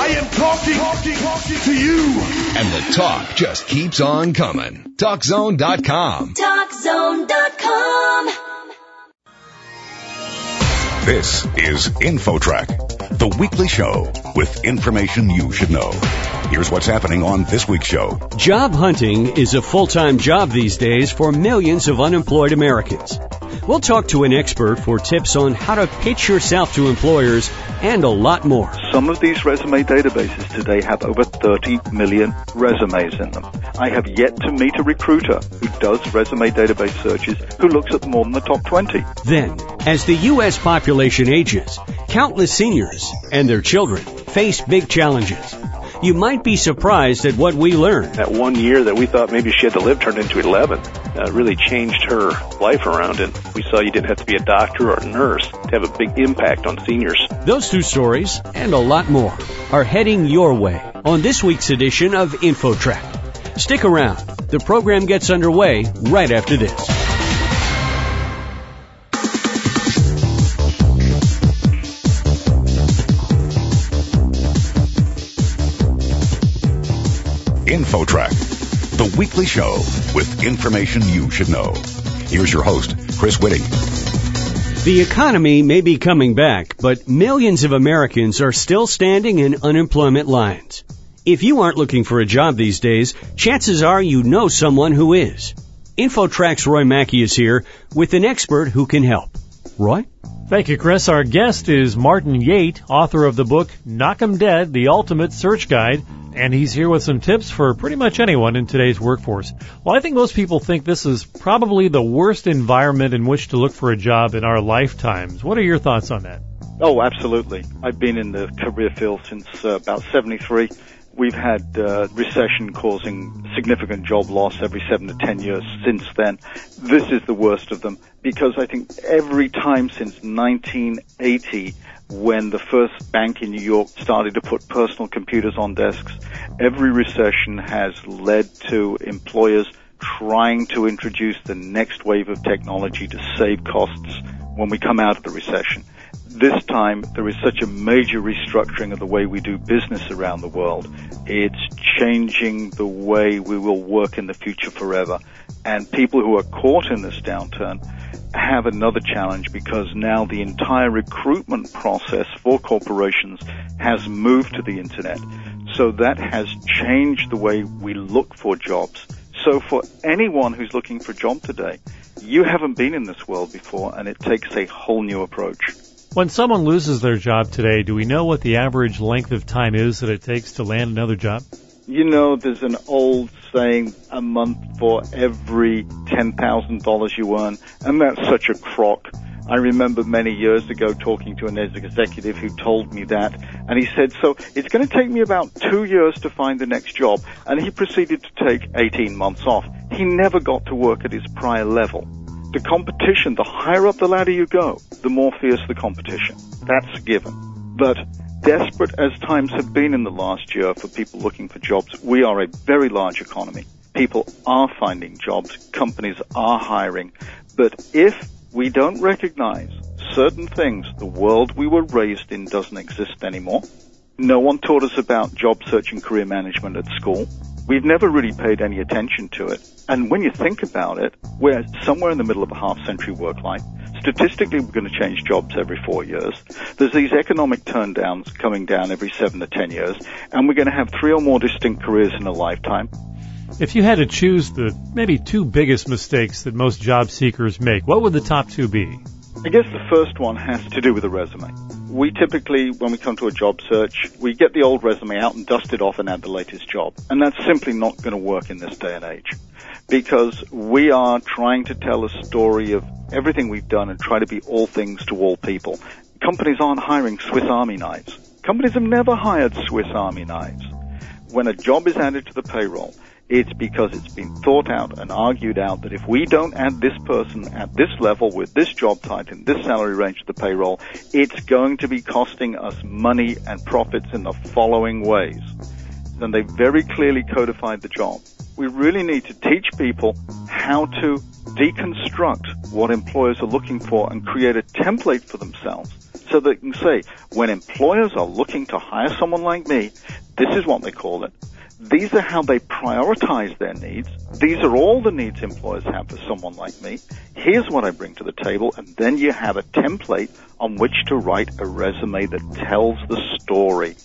I am talking, talking, talking to you. And the talk just keeps on coming. TalkZone.com. TalkZone.com. This is InfoTrack, the weekly show with information you should know. Here's what's happening on this week's show. Job hunting is a full-time job these days for millions of unemployed Americans. We'll talk to an expert for tips on how to pitch yourself to employers and a lot more. Some of these resume databases today have over 30 million resumes in them. I have yet to meet a recruiter who does resume database searches who looks at more than the top 20. Then, as the U.S. population ages, countless seniors and their children face big challenges. You might be surprised at what we learn. That one year that we thought maybe she had to live turned into 11. Uh, really changed her life around, and we saw you didn't have to be a doctor or a nurse to have a big impact on seniors. Those two stories and a lot more are heading your way on this week's edition of InfoTrack. Stick around. The program gets underway right after this. InfoTrack, the weekly show with information you should know. Here's your host, Chris Whitting. The economy may be coming back, but millions of Americans are still standing in unemployment lines. If you aren't looking for a job these days, chances are you know someone who is. InfoTrack's Roy Mackey is here with an expert who can help. Roy? Thank you, Chris. Our guest is Martin Yate, author of the book Knock 'em Dead, The Ultimate Search Guide, and he's here with some tips for pretty much anyone in today's workforce. Well, I think most people think this is probably the worst environment in which to look for a job in our lifetimes. What are your thoughts on that? Oh, absolutely. I've been in the career field since uh, about 73. We've had uh, recession causing significant job loss every seven to ten years since then. This is the worst of them because I think every time since 1980 when the first bank in New York started to put personal computers on desks, every recession has led to employers trying to introduce the next wave of technology to save costs when we come out of the recession. This time, there is such a major restructuring of the way we do business around the world. It's changing the way we will work in the future forever. And people who are caught in this downturn have another challenge because now the entire recruitment process for corporations has moved to the internet. So that has changed the way we look for jobs. So for anyone who's looking for a job today, you haven't been in this world before and it takes a whole new approach. When someone loses their job today, do we know what the average length of time is that it takes to land another job? You know, there's an old saying, a month for every $10,000 you earn, and that's such a crock. I remember many years ago talking to an executive who told me that, and he said, so it's going to take me about two years to find the next job, and he proceeded to take 18 months off. He never got to work at his prior level. The competition, the higher up the ladder you go, the more fierce the competition. That's a given. But desperate as times have been in the last year for people looking for jobs, we are a very large economy. People are finding jobs, companies are hiring, but if we don't recognize certain things, the world we were raised in doesn't exist anymore. No one taught us about job search and career management at school. We've never really paid any attention to it. And when you think about it, we're somewhere in the middle of a half century work life. Statistically, we're going to change jobs every four years. There's these economic turndowns coming down every seven to ten years, and we're going to have three or more distinct careers in a lifetime. If you had to choose the maybe two biggest mistakes that most job seekers make, what would the top two be? I guess the first one has to do with the resume. We typically, when we come to a job search, we get the old resume out and dust it off and add the latest job. And that's simply not going to work in this day and age. Because we are trying to tell a story of everything we've done and try to be all things to all people. Companies aren't hiring Swiss Army knives. Companies have never hired Swiss Army knives. When a job is added to the payroll, it's because it's been thought out and argued out that if we don't add this person at this level with this job title in this salary range to the payroll, it's going to be costing us money and profits in the following ways. Then they very clearly codified the job. We really need to teach people how to deconstruct what employers are looking for and create a template for themselves so they can say, when employers are looking to hire someone like me, this is what they call it. These are how they prioritize their needs. These are all the needs employers have for someone like me. Here's what I bring to the table, and then you have a template on which to write a resume that tells the story.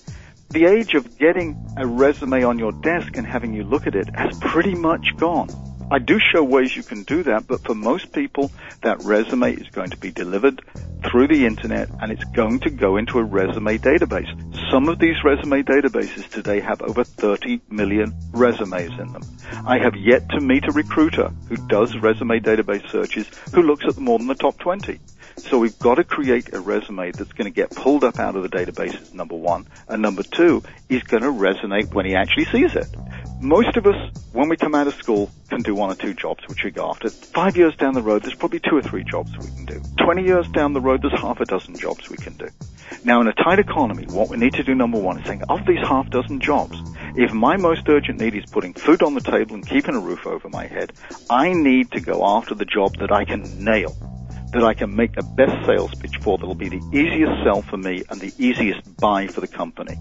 The age of getting a resume on your desk and having you look at it has pretty much gone. I do show ways you can do that, but for most people, that resume is going to be delivered through the internet and it's going to go into a resume database. Some of these resume databases today have over 30 million resumes in them. I have yet to meet a recruiter who does resume database searches who looks at more than the top 20. So we've got to create a resume that's going to get pulled up out of the databases, number one. And number two, is going to resonate when he actually sees it. Most of us, when we come out of school, can do one or two jobs which we go after. Five years down the road, there's probably two or three jobs we can do. Twenty years down the road, there's half a dozen jobs we can do. Now, in a tight economy, what we need to do, number one, is saying, of these half dozen jobs, if my most urgent need is putting food on the table and keeping a roof over my head, I need to go after the job that I can nail that I can make the best sales pitch for that'll be the easiest sell for me and the easiest buy for the company.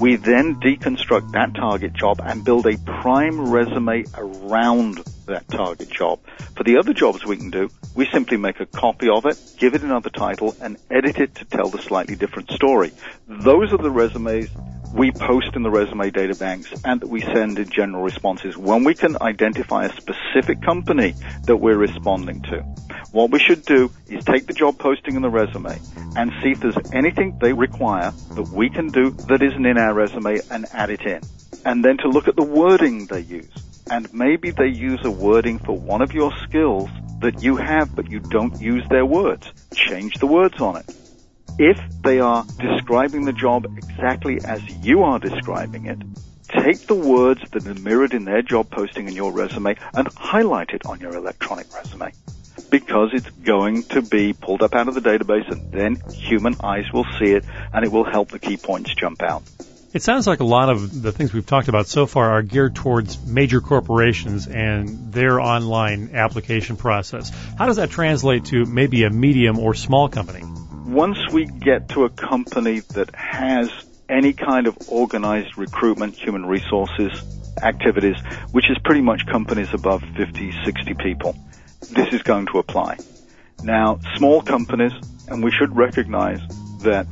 We then deconstruct that target job and build a prime resume around that target job. For the other jobs we can do, we simply make a copy of it, give it another title, and edit it to tell the slightly different story. Those are the resumes we post in the resume data banks and that we send in general responses when we can identify a specific company that we're responding to. What we should do is take the job posting in the resume and see if there's anything they require that we can do that isn't in our resume and add it in. And then to look at the wording they use. And maybe they use a wording for one of your skills that you have but you don't use their words. Change the words on it if they are describing the job exactly as you are describing it, take the words that are mirrored in their job posting in your resume and highlight it on your electronic resume. Because it's going to be pulled up out of the database and then human eyes will see it and it will help the key points jump out. It sounds like a lot of the things we've talked about so far are geared towards major corporations and their online application process. How does that translate to maybe a medium or small company? Once we get to a company that has any kind of organized recruitment, human resources activities, which is pretty much companies above 50, 60 people, this is going to apply. Now, small companies, and we should recognize that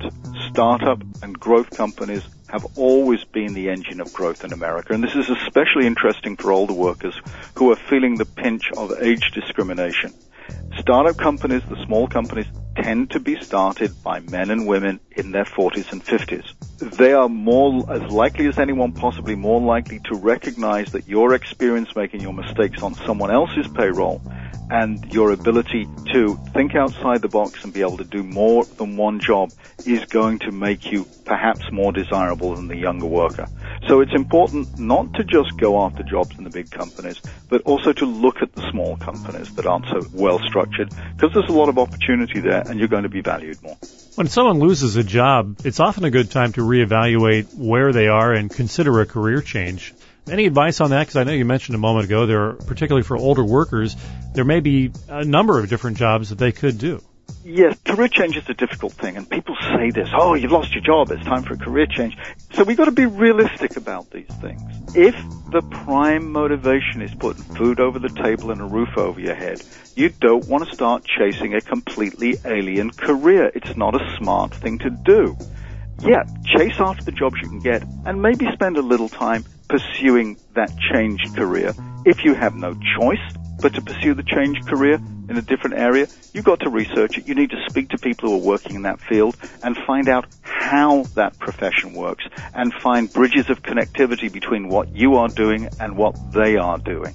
startup and growth companies have always been the engine of growth in America. And this is especially interesting for older workers who are feeling the pinch of age discrimination. Startup companies, the small companies, tend to be started by men and women in their 40s and 50s. They are more, as likely as anyone possibly, more likely to recognize that your experience making your mistakes on someone else's payroll and your ability to think outside the box and be able to do more than one job is going to make you perhaps more desirable than the younger worker. So it's important not to just go after jobs in the big companies, but also to look at the small companies that aren't so well structured, because there's a lot of opportunity there and you're going to be valued more. When someone loses a job, it's often a good time to reevaluate where they are and consider a career change. Any advice on that? Because I know you mentioned a moment ago there, are, particularly for older workers, there may be a number of different jobs that they could do. Yes, career change is a difficult thing, and people say this, oh, you've lost your job, it's time for a career change. So we've got to be realistic about these things. If the prime motivation is putting food over the table and a roof over your head, you don't want to start chasing a completely alien career. It's not a smart thing to do. Yeah, chase after the jobs you can get, and maybe spend a little time pursuing that changed career. If you have no choice but to pursue the change career in a different area, you've got to research it. You need to speak to people who are working in that field and find out how that profession works and find bridges of connectivity between what you are doing and what they are doing.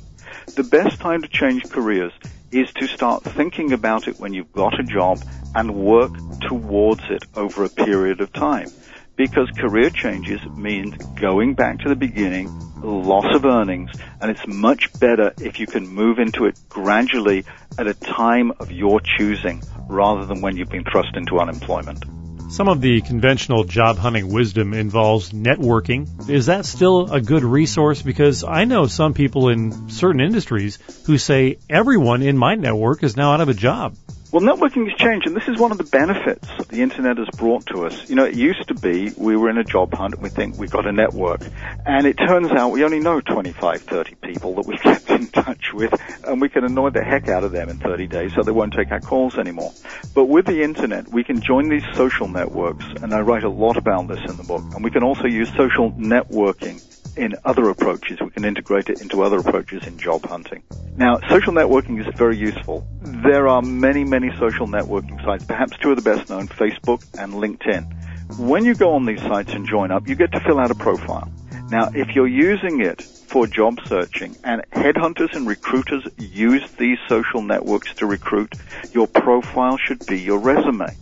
The best time to change careers is to start thinking about it when you've got a job and work towards it over a period of time because career changes means going back to the beginning, loss of earnings, and it's much better if you can move into it gradually at a time of your choosing rather than when you've been thrust into unemployment. Some of the conventional job hunting wisdom involves networking. Is that still a good resource? Because I know some people in certain industries who say everyone in my network is now out of a job. Well, networking has changed, and this is one of the benefits the internet has brought to us. You know, it used to be we were in a job hunt and we think we've got a network, and it turns out we only know 25, 30 people that we've kept in touch with, and we can annoy the heck out of them in 30 days so they won't take our calls anymore. But with the internet, we can join these social networks, and I write a lot about this in the book, and we can also use social networking in other approaches. We can integrate it into other approaches in job hunting. Now, social networking is very useful. There are many, many social networking sites, perhaps two of the best known, Facebook and LinkedIn. When you go on these sites and join up, you get to fill out a profile. Now, if you're using it for job searching and headhunters and recruiters use these social networks to recruit, your profile should be your resume.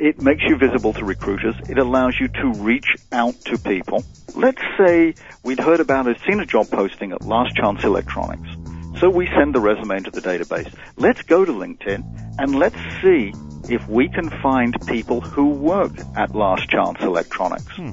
It makes you visible to recruiters. It allows you to reach out to people. Let's say we'd heard about it, seen a job posting at Last Chance Electronics. So we send the resume into the database. Let's go to LinkedIn and let's see if we can find people who work at Last Chance Electronics. Hmm.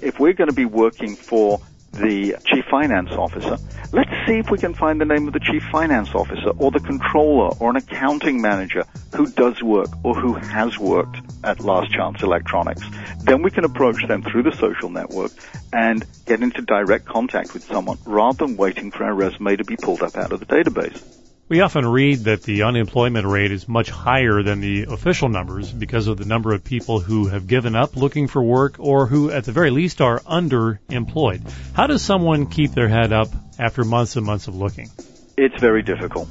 If we're going to be working for the chief finance officer, let's see if we can find the name of the chief finance officer or the controller or an accounting manager who does work or who has worked at Last Chance Electronics. Then we can approach them through the social network and get into direct contact with someone rather than waiting for our resume to be pulled up out of the database. We often read that the unemployment rate is much higher than the official numbers because of the number of people who have given up looking for work or who at the very least are underemployed. How does someone keep their head up after months and months of looking? It's very difficult.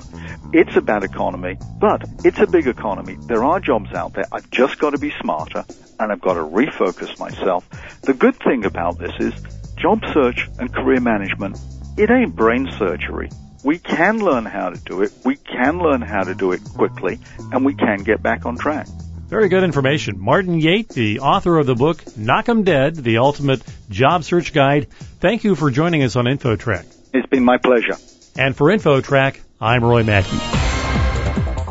It's a bad economy, but it's a big economy. There are jobs out there. I've just got to be smarter and I've got to refocus myself. The good thing about this is job search and career management, it ain't brain surgery. We can learn how to do it. We can learn how to do it quickly and we can get back on track. Very good information. Martin Yate, the author of the book Knock 'em Dead, the ultimate job search guide. Thank you for joining us on InfoTrack. It's been my pleasure. And for InfoTrack, I'm Roy Mackey.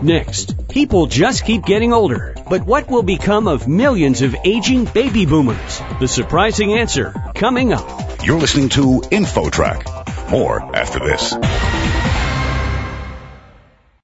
Next, people just keep getting older. But what will become of millions of aging baby boomers? The surprising answer coming up. You're listening to InfoTrack. More after this.